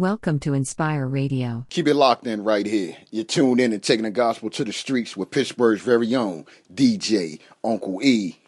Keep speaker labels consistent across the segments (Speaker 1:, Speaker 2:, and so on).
Speaker 1: Welcome to Inspire Radio.
Speaker 2: Keep it locked in right here. You're tuned in and taking the gospel to the streets with Pittsburgh's very own DJ Uncle E.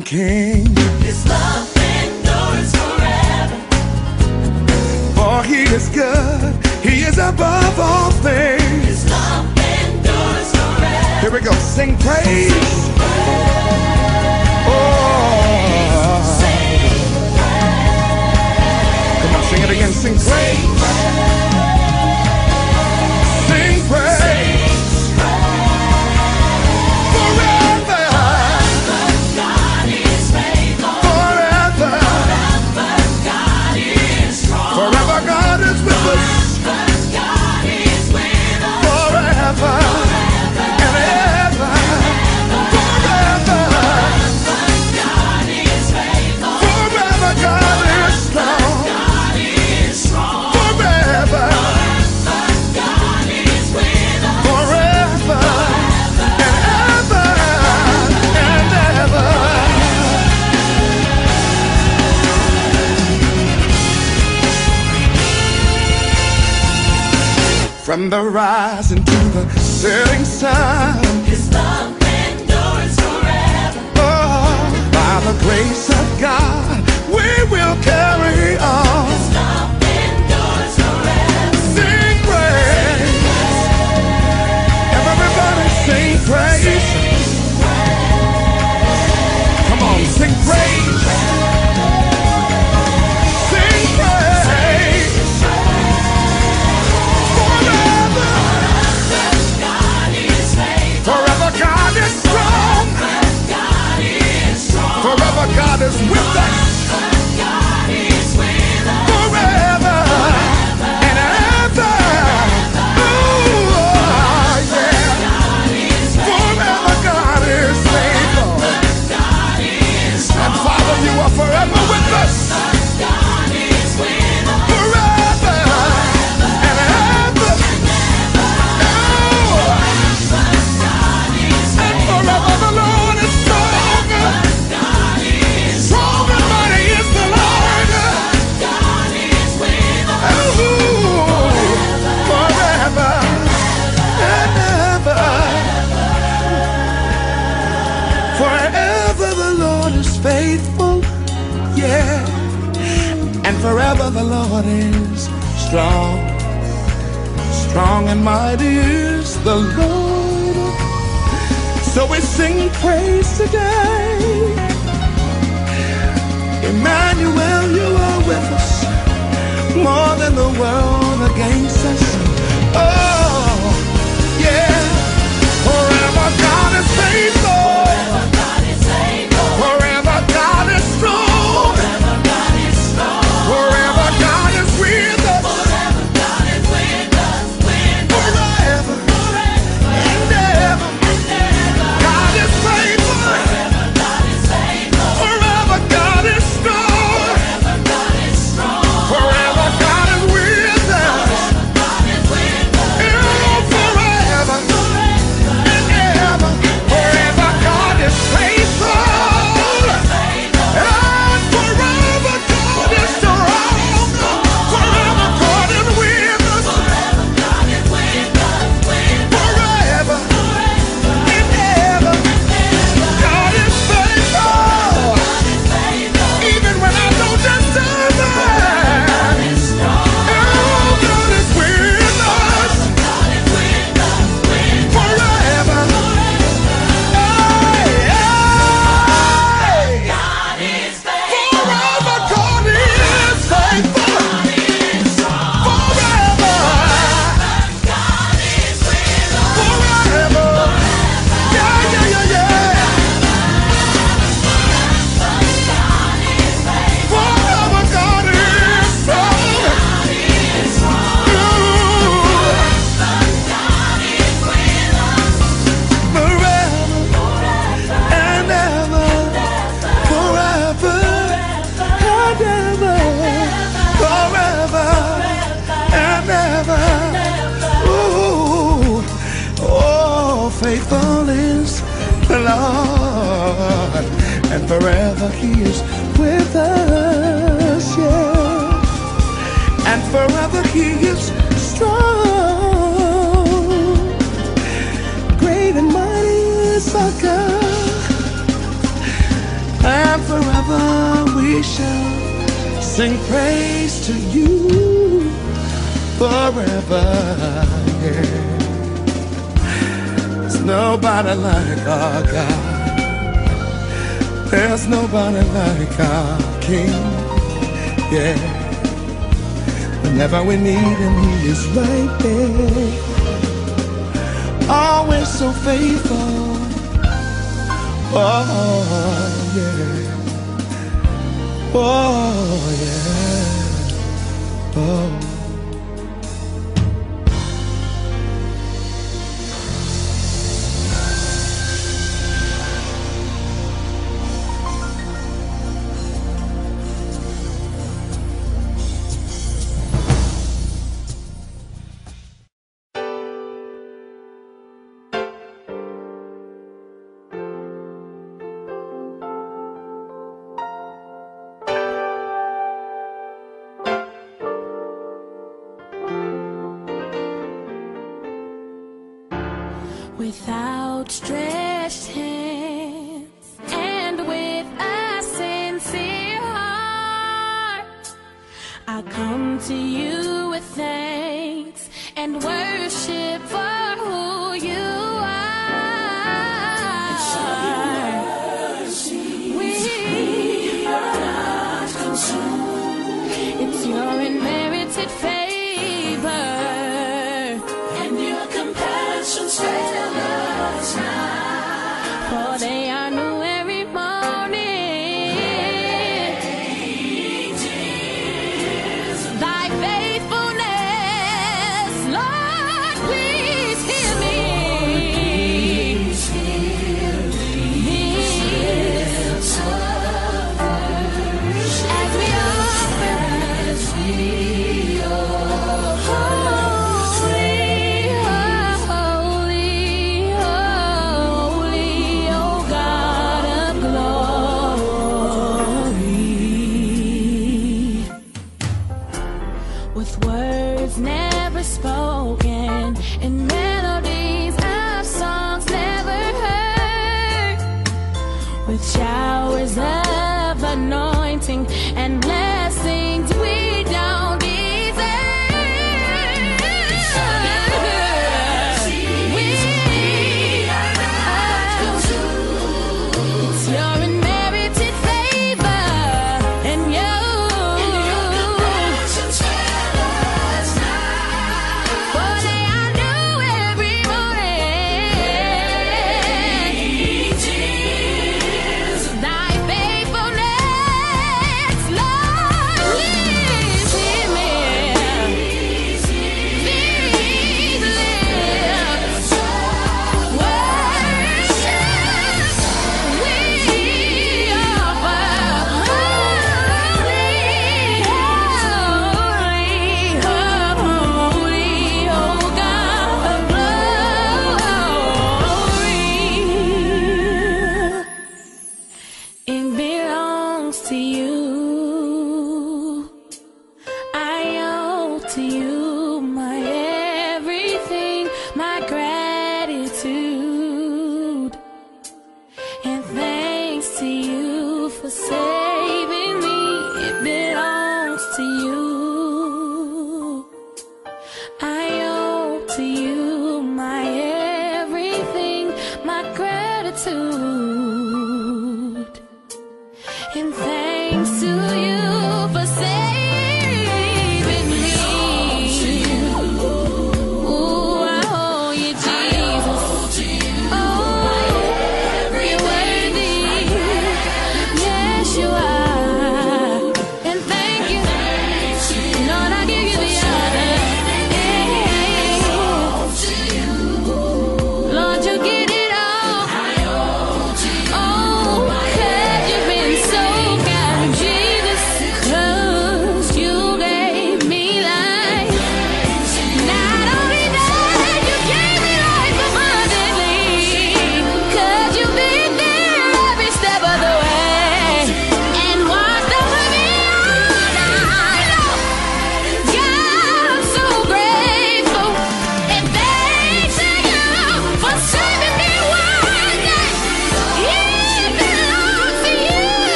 Speaker 3: King.
Speaker 4: It's your unmerited favor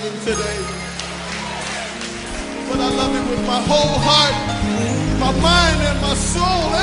Speaker 5: today. But I love him with my whole heart, my mind, and my soul.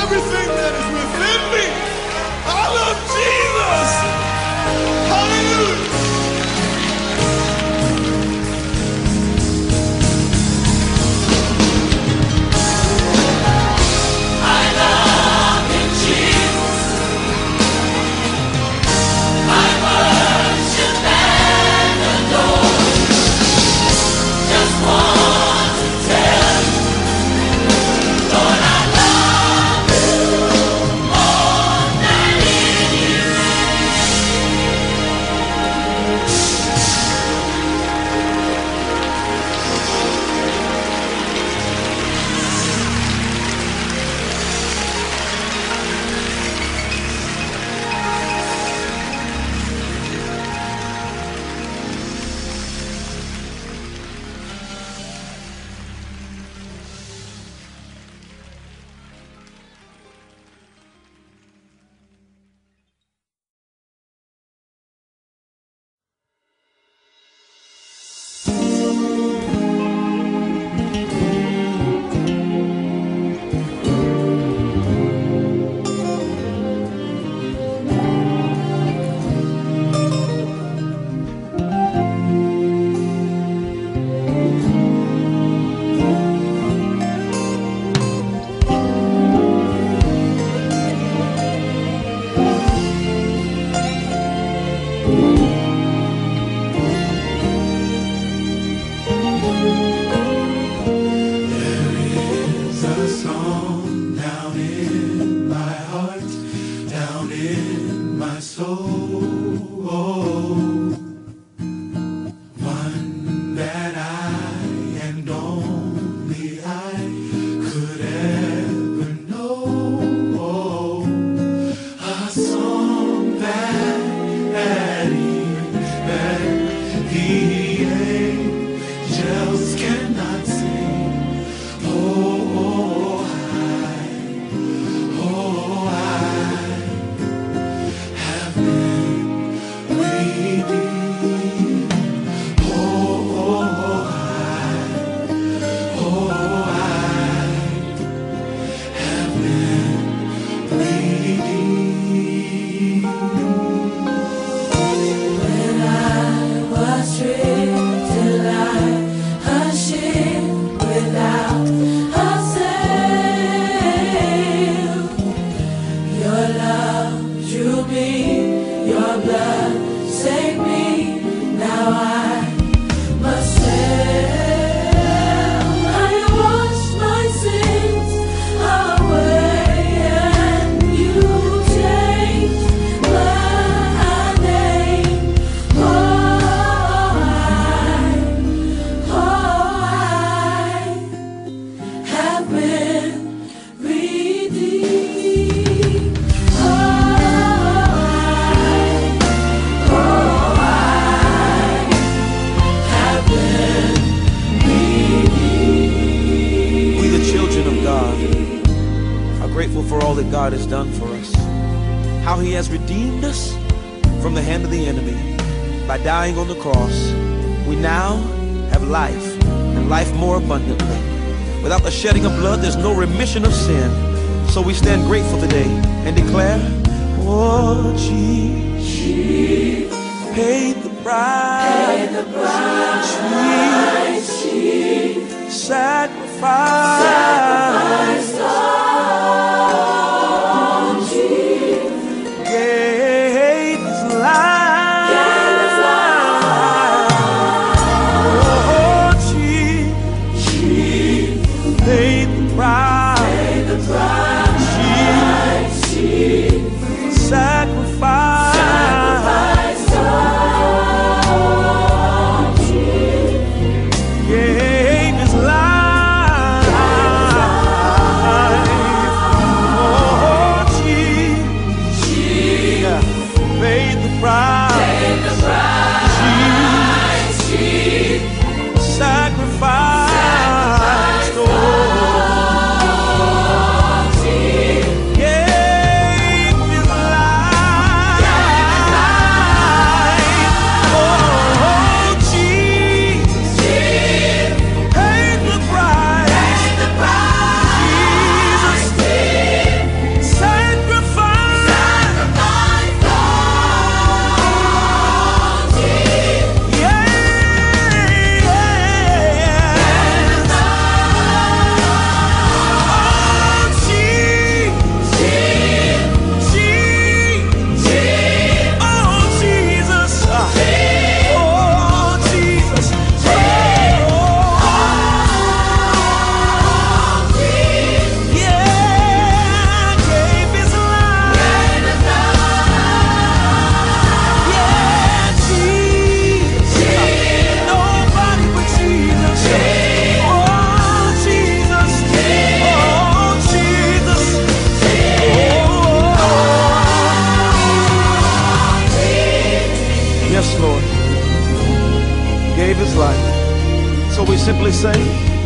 Speaker 2: Simply say,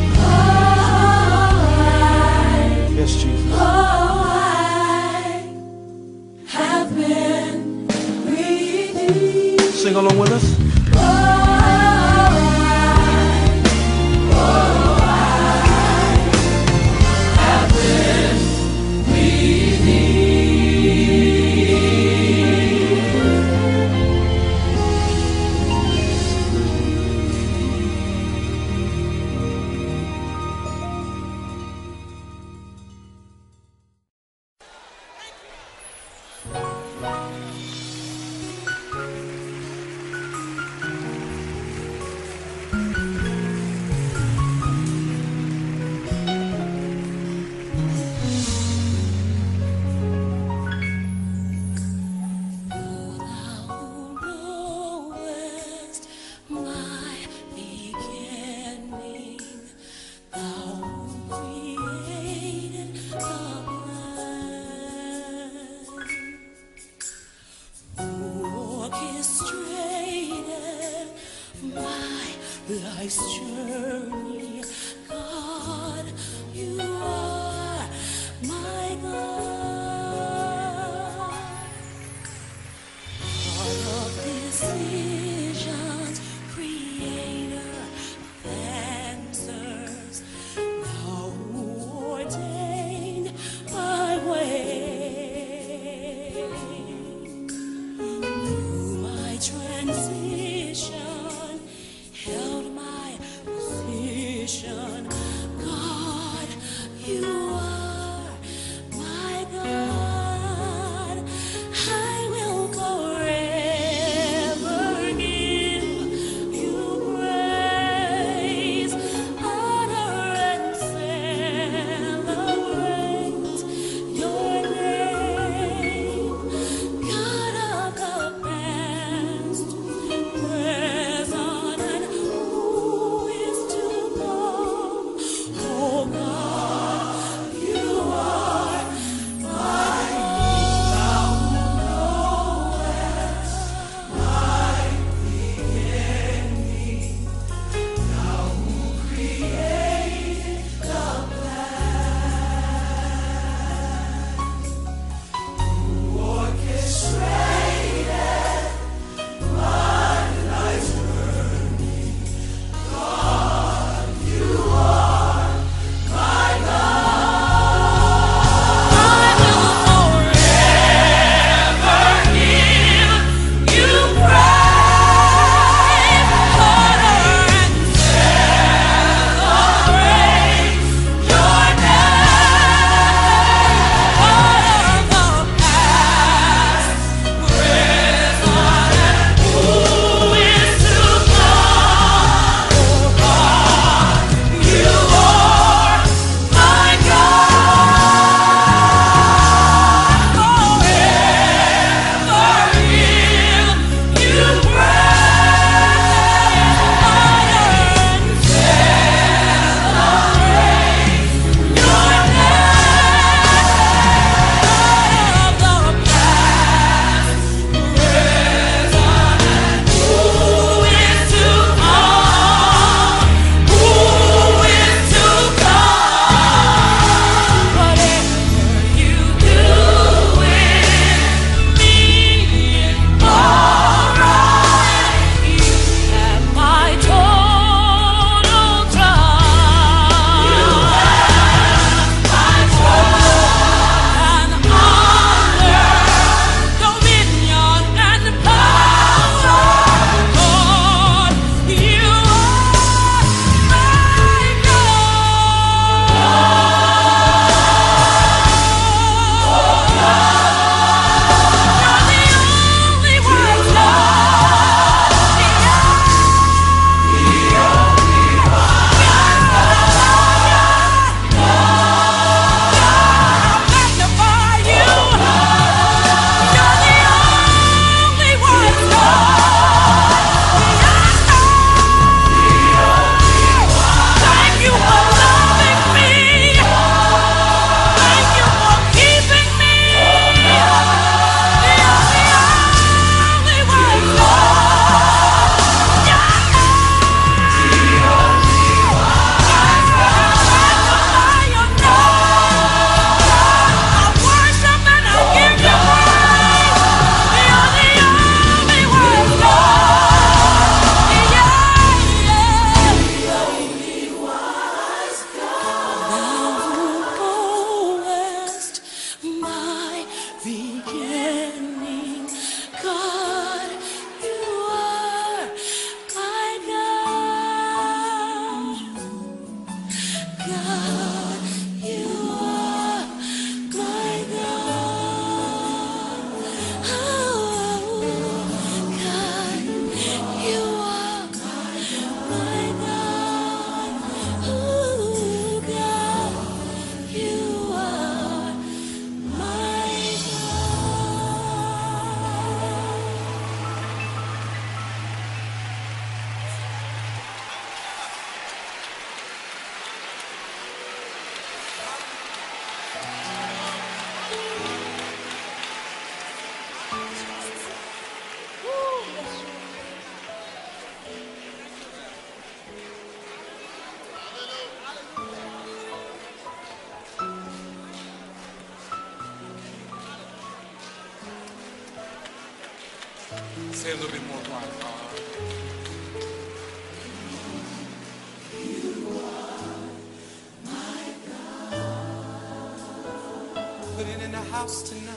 Speaker 6: it in the house tonight.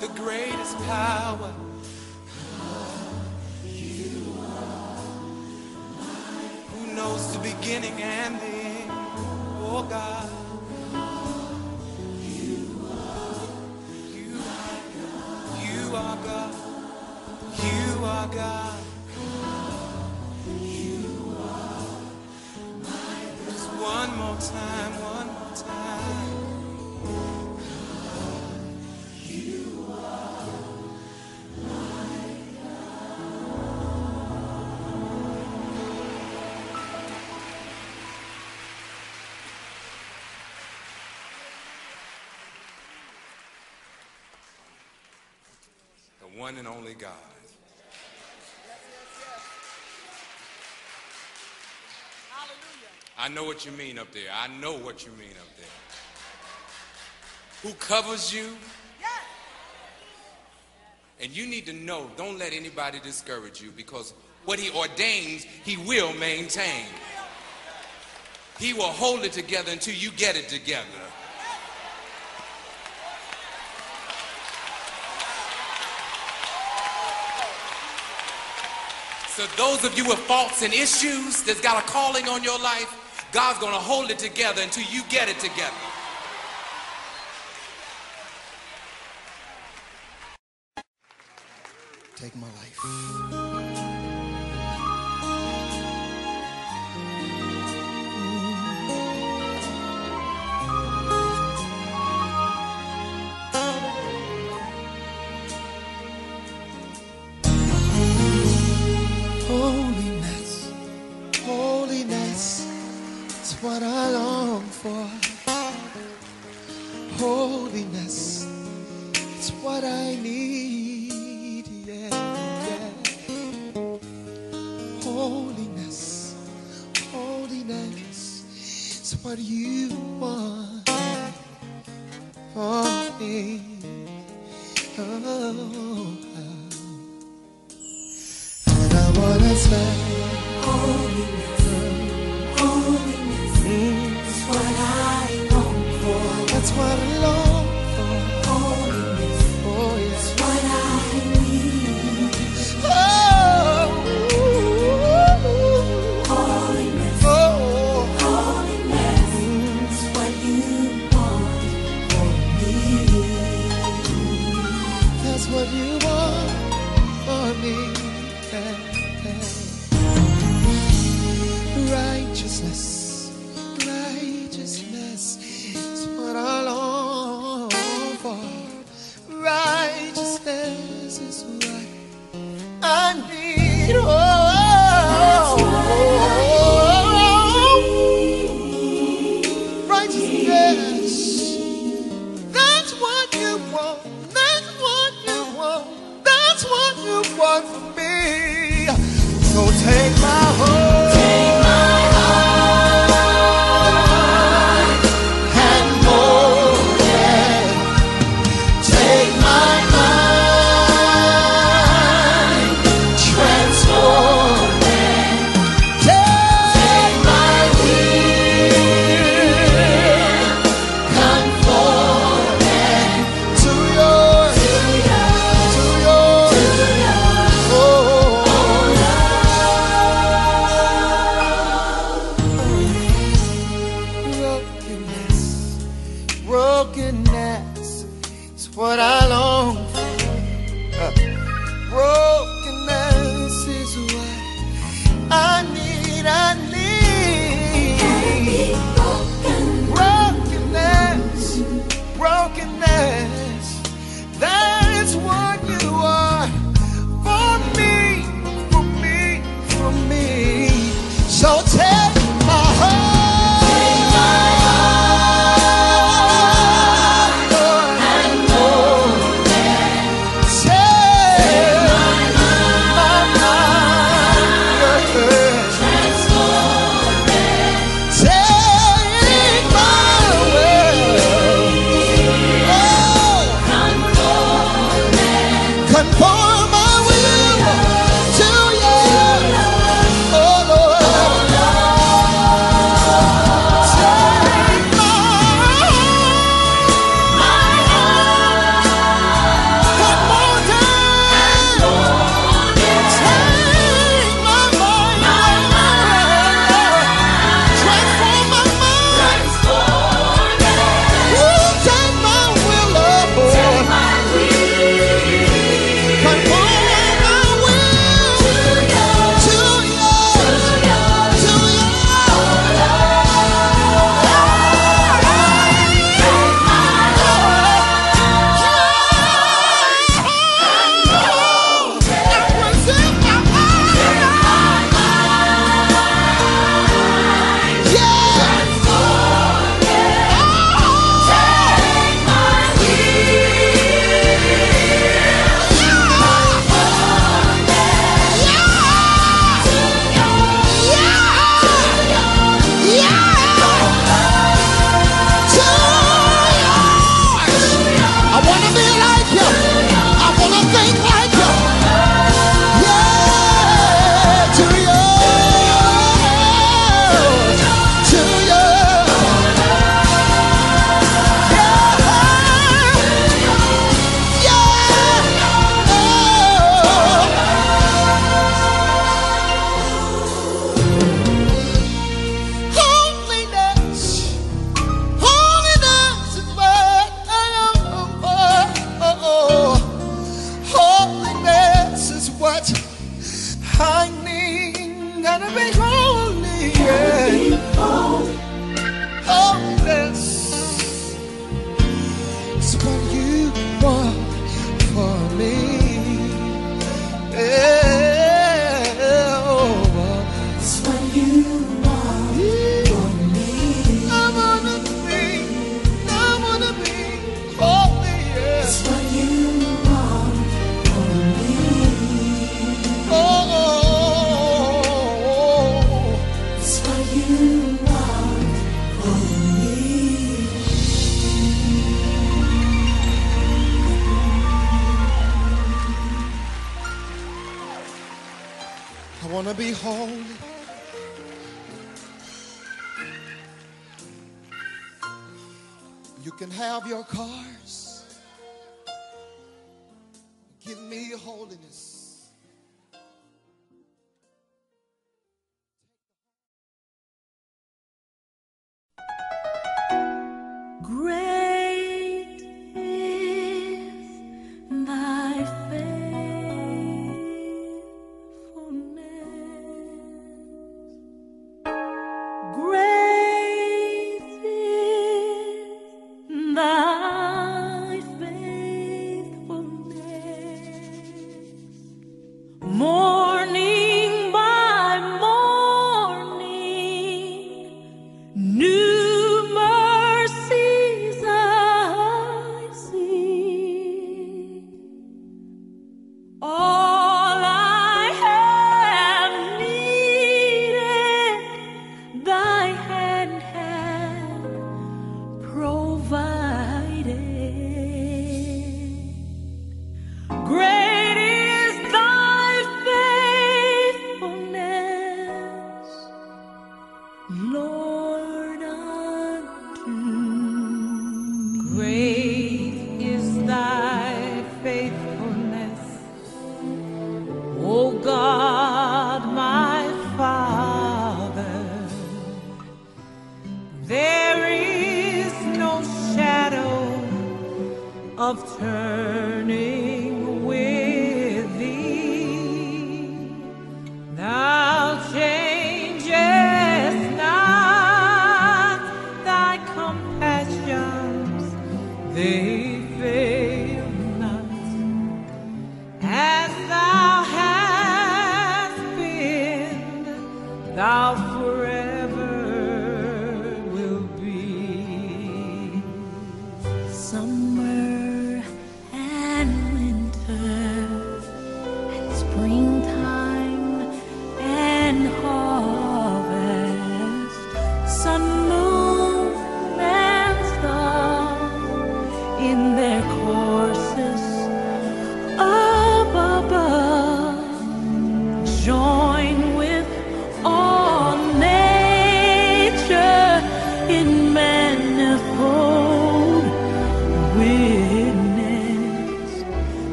Speaker 6: The greatest power. One and only God. I know what you mean up there. I know what you mean up there. Who covers you? And you need to know, don't let anybody discourage you because what he ordains, he will maintain. He will hold it together until you get it together. So those of you with faults and issues that's got a calling on your life, God's going to hold it together until you get it together.
Speaker 7: Take my life. Holiness, holiness is what I long for. that's what I long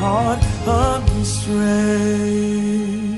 Speaker 7: heart
Speaker 3: unrestrained.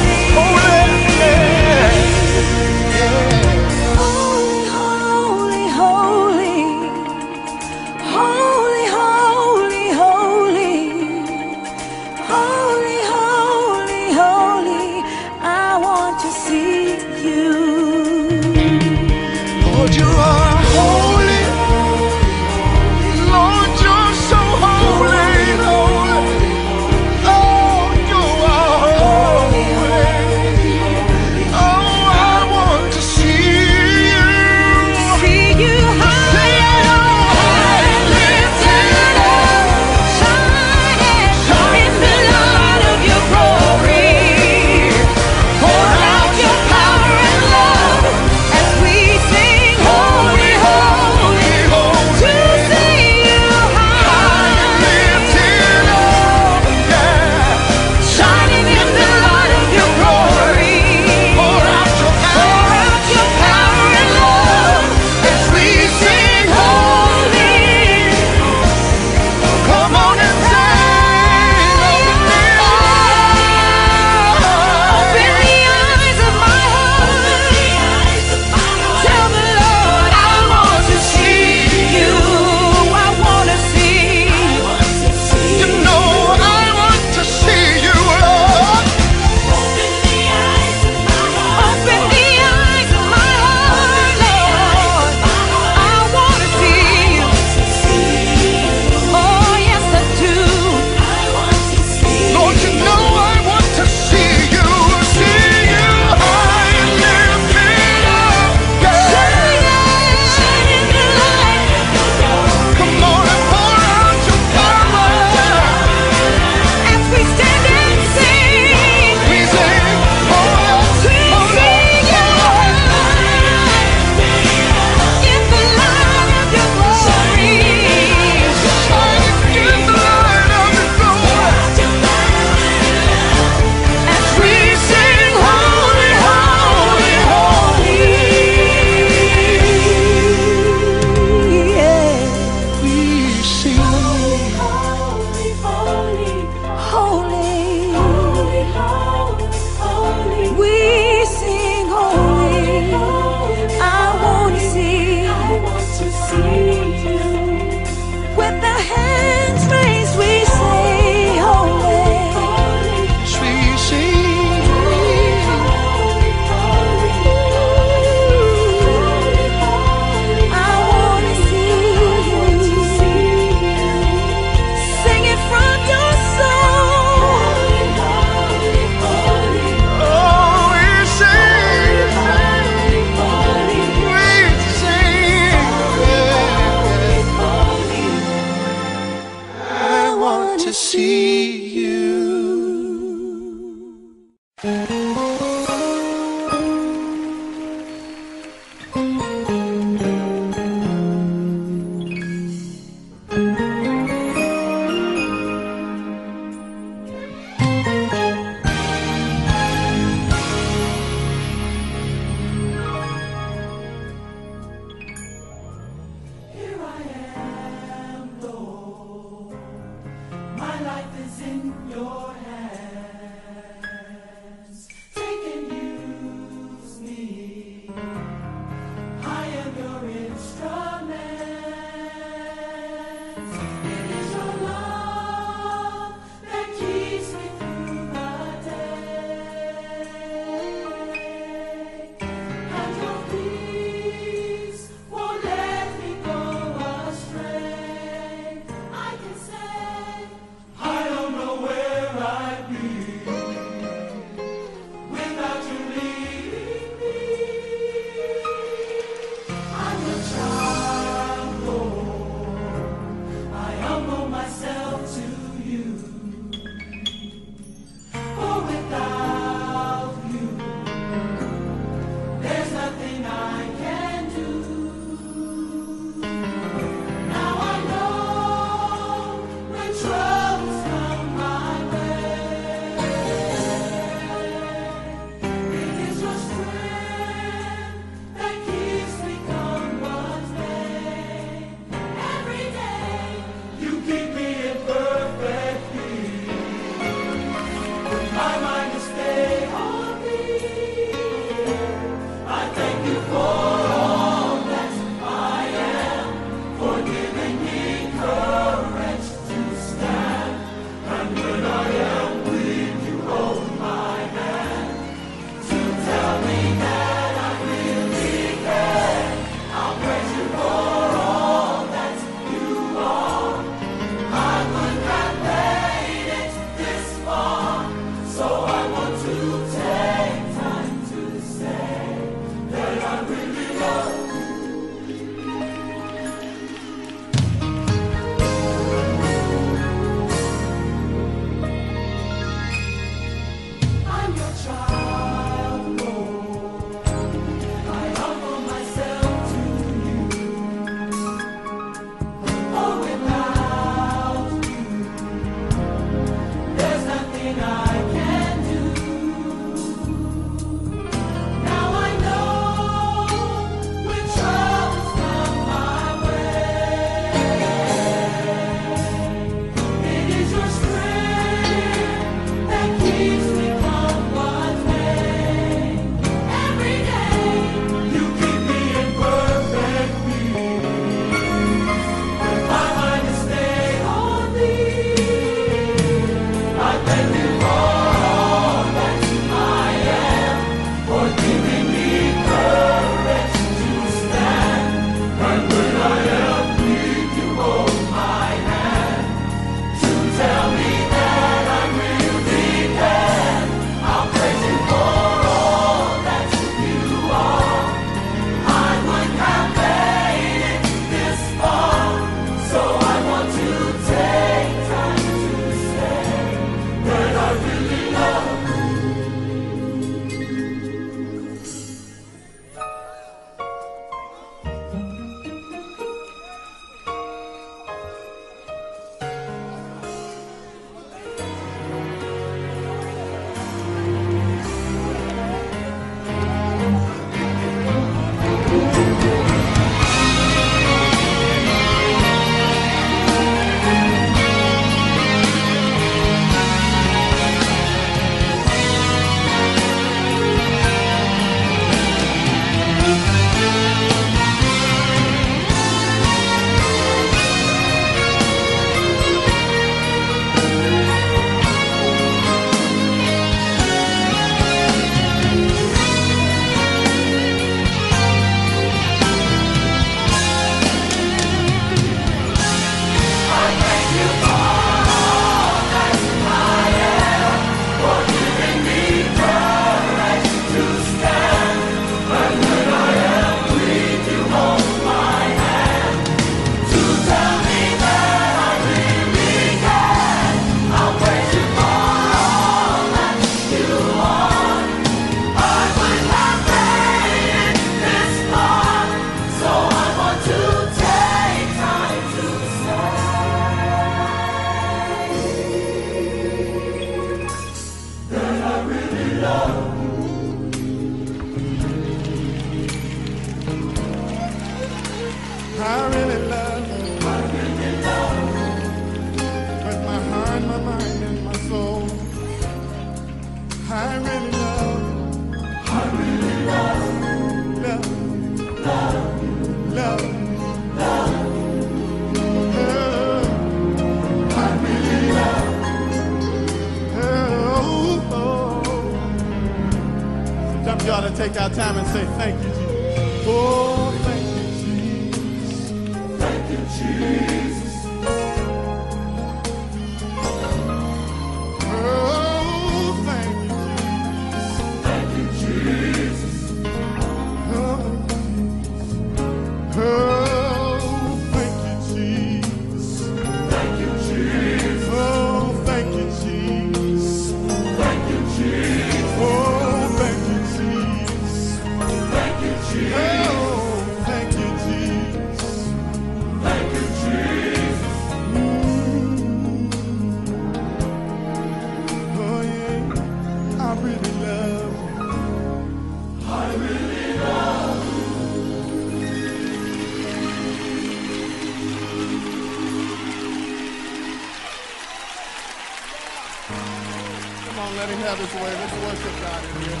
Speaker 4: way. Let's worship God in here.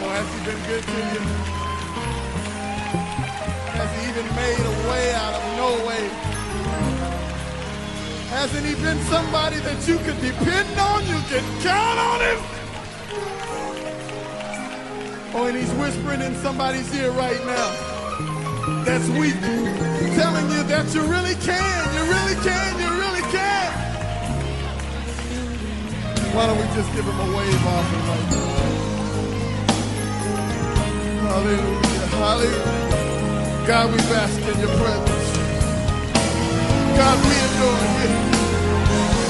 Speaker 4: Oh, has he been good to you? Has he even made a way out of no way? Hasn't he been somebody that you could depend on? You can count on him? Oh, and he's whispering in somebody's ear right now. That's weak. Telling you that you really can, you really can, you really Why don't we just give him a wave off and like, hallelujah, hallelujah. God, we bask in your presence. God, we adore you.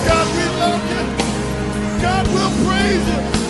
Speaker 4: God, we love you. God, we'll praise you.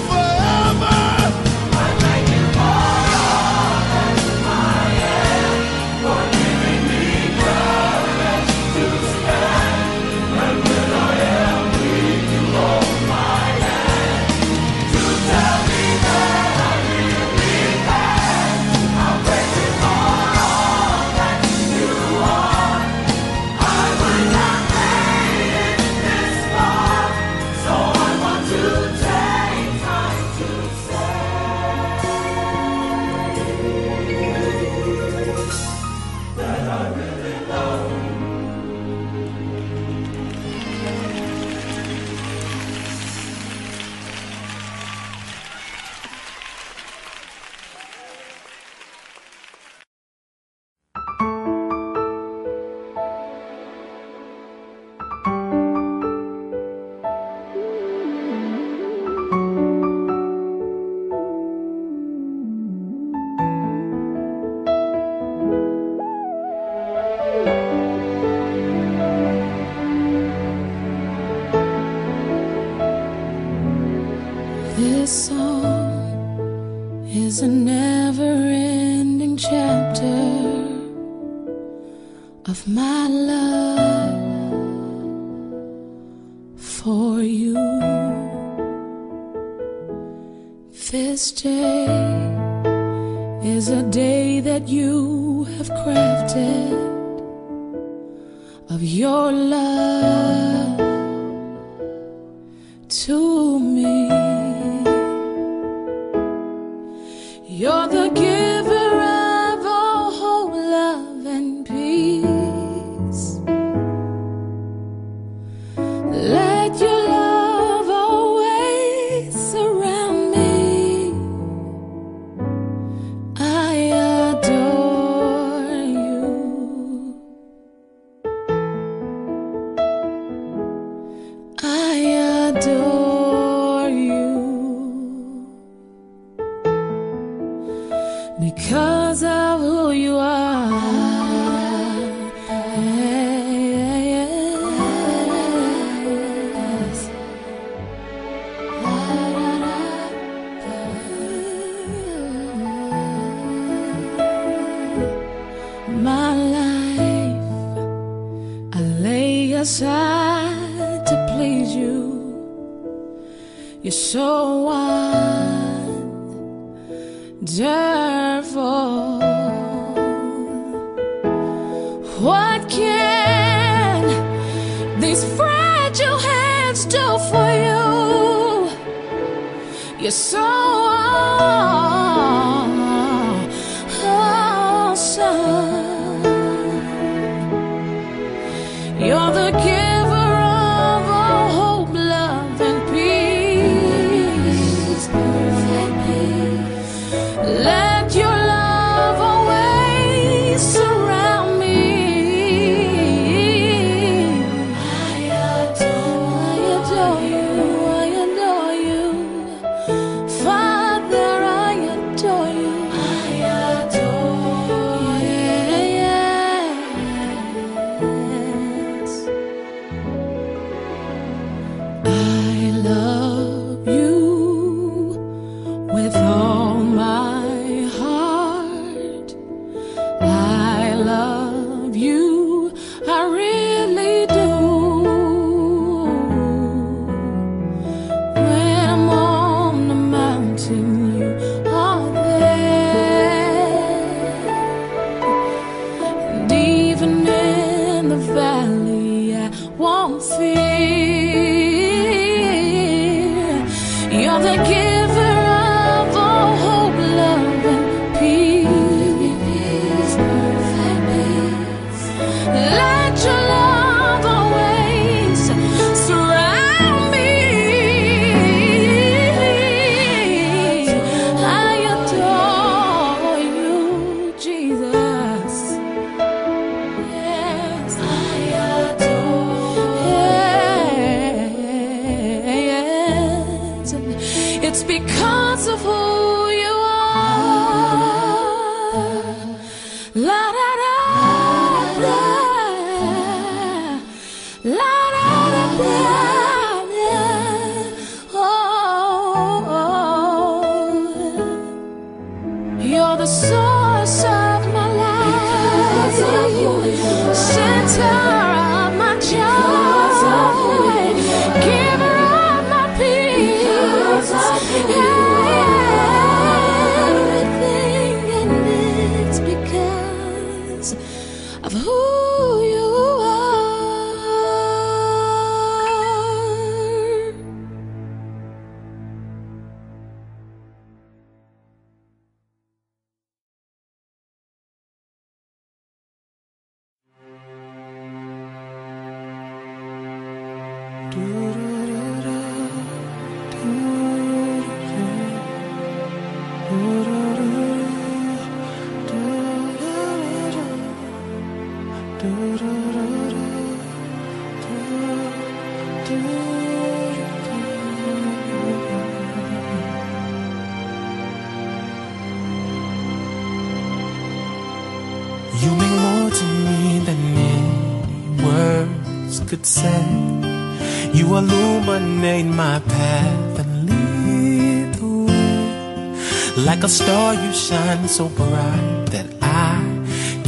Speaker 3: shine so bright that I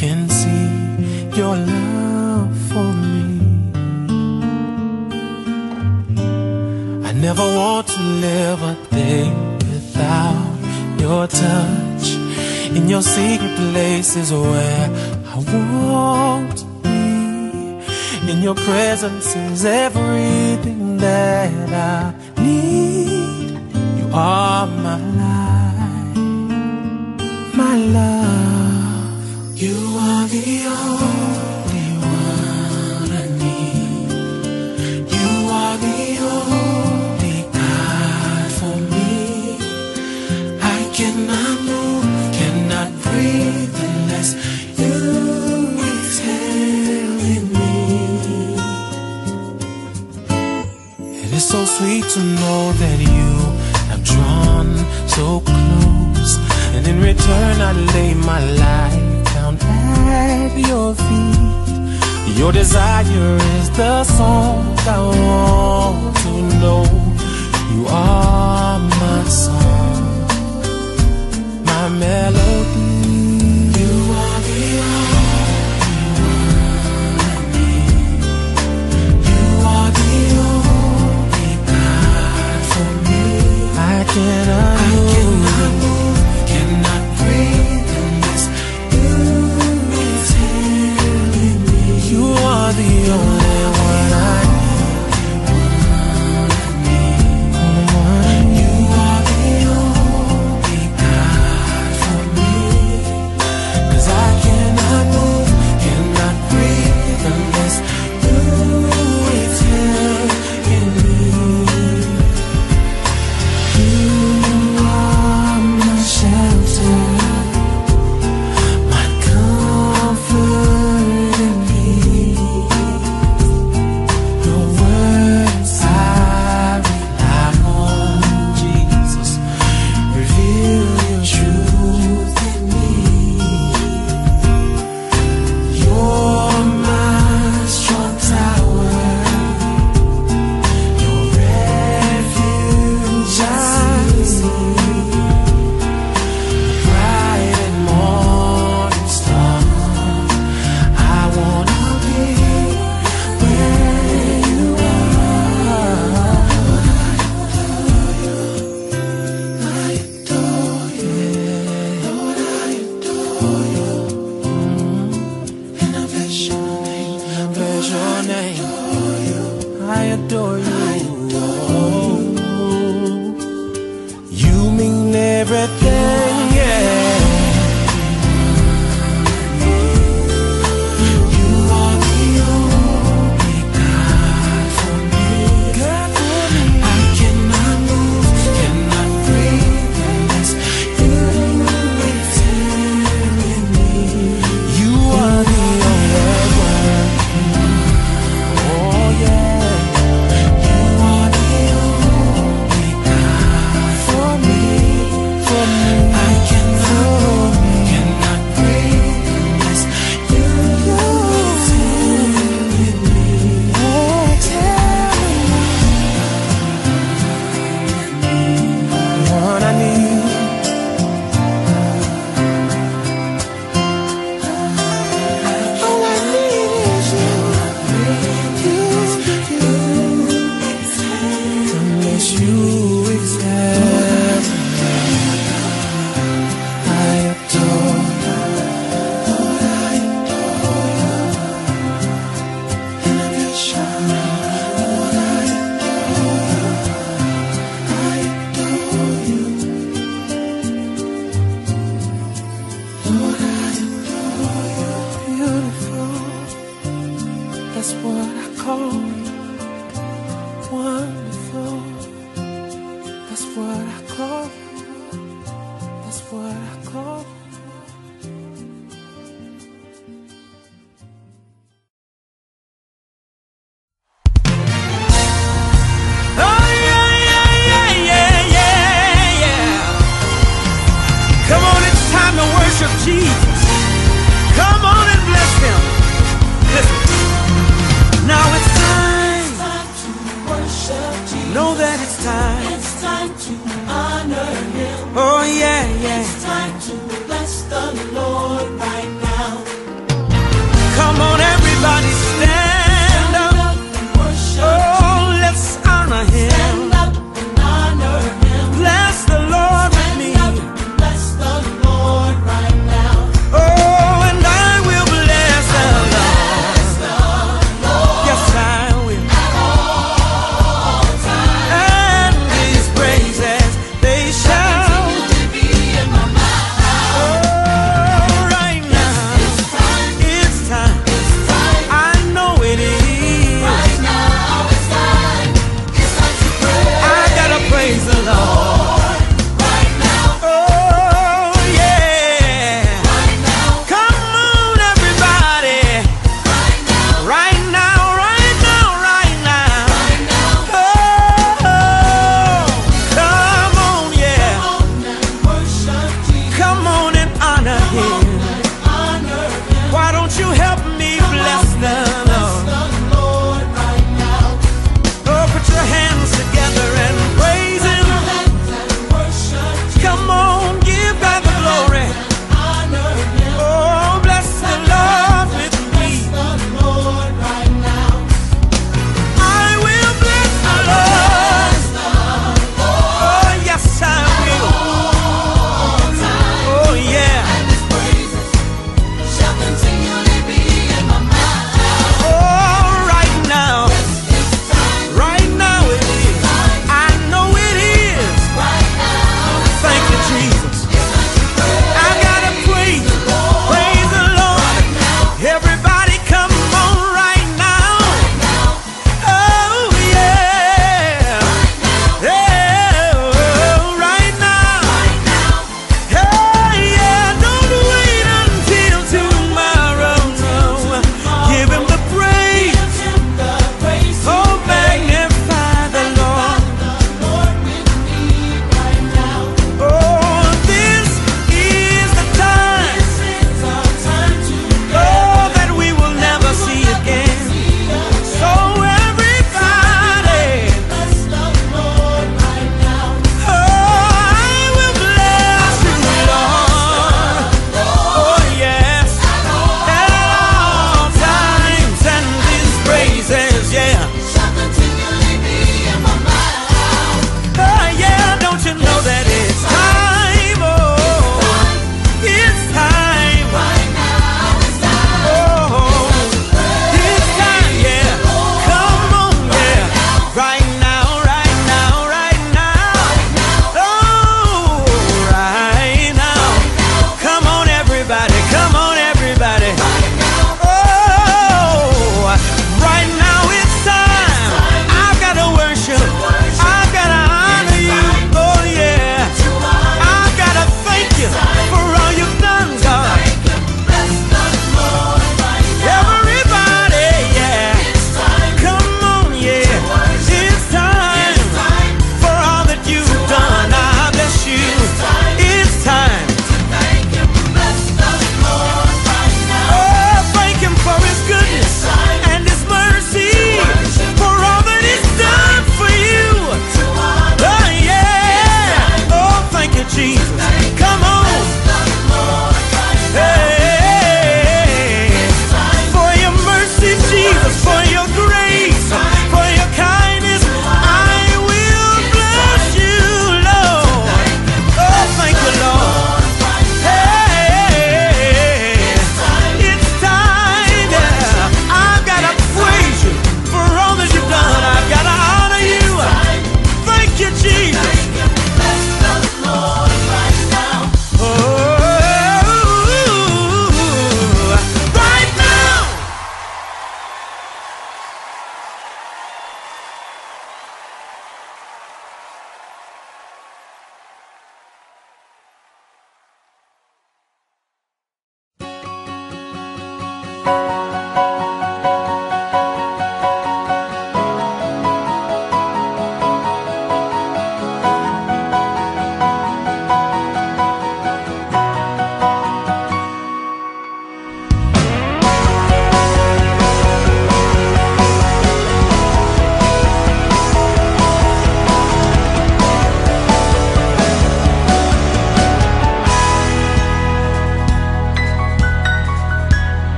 Speaker 3: can see your love for me. I never want to live a day without your touch. In your secret places where I won't be. In your presence is everything that I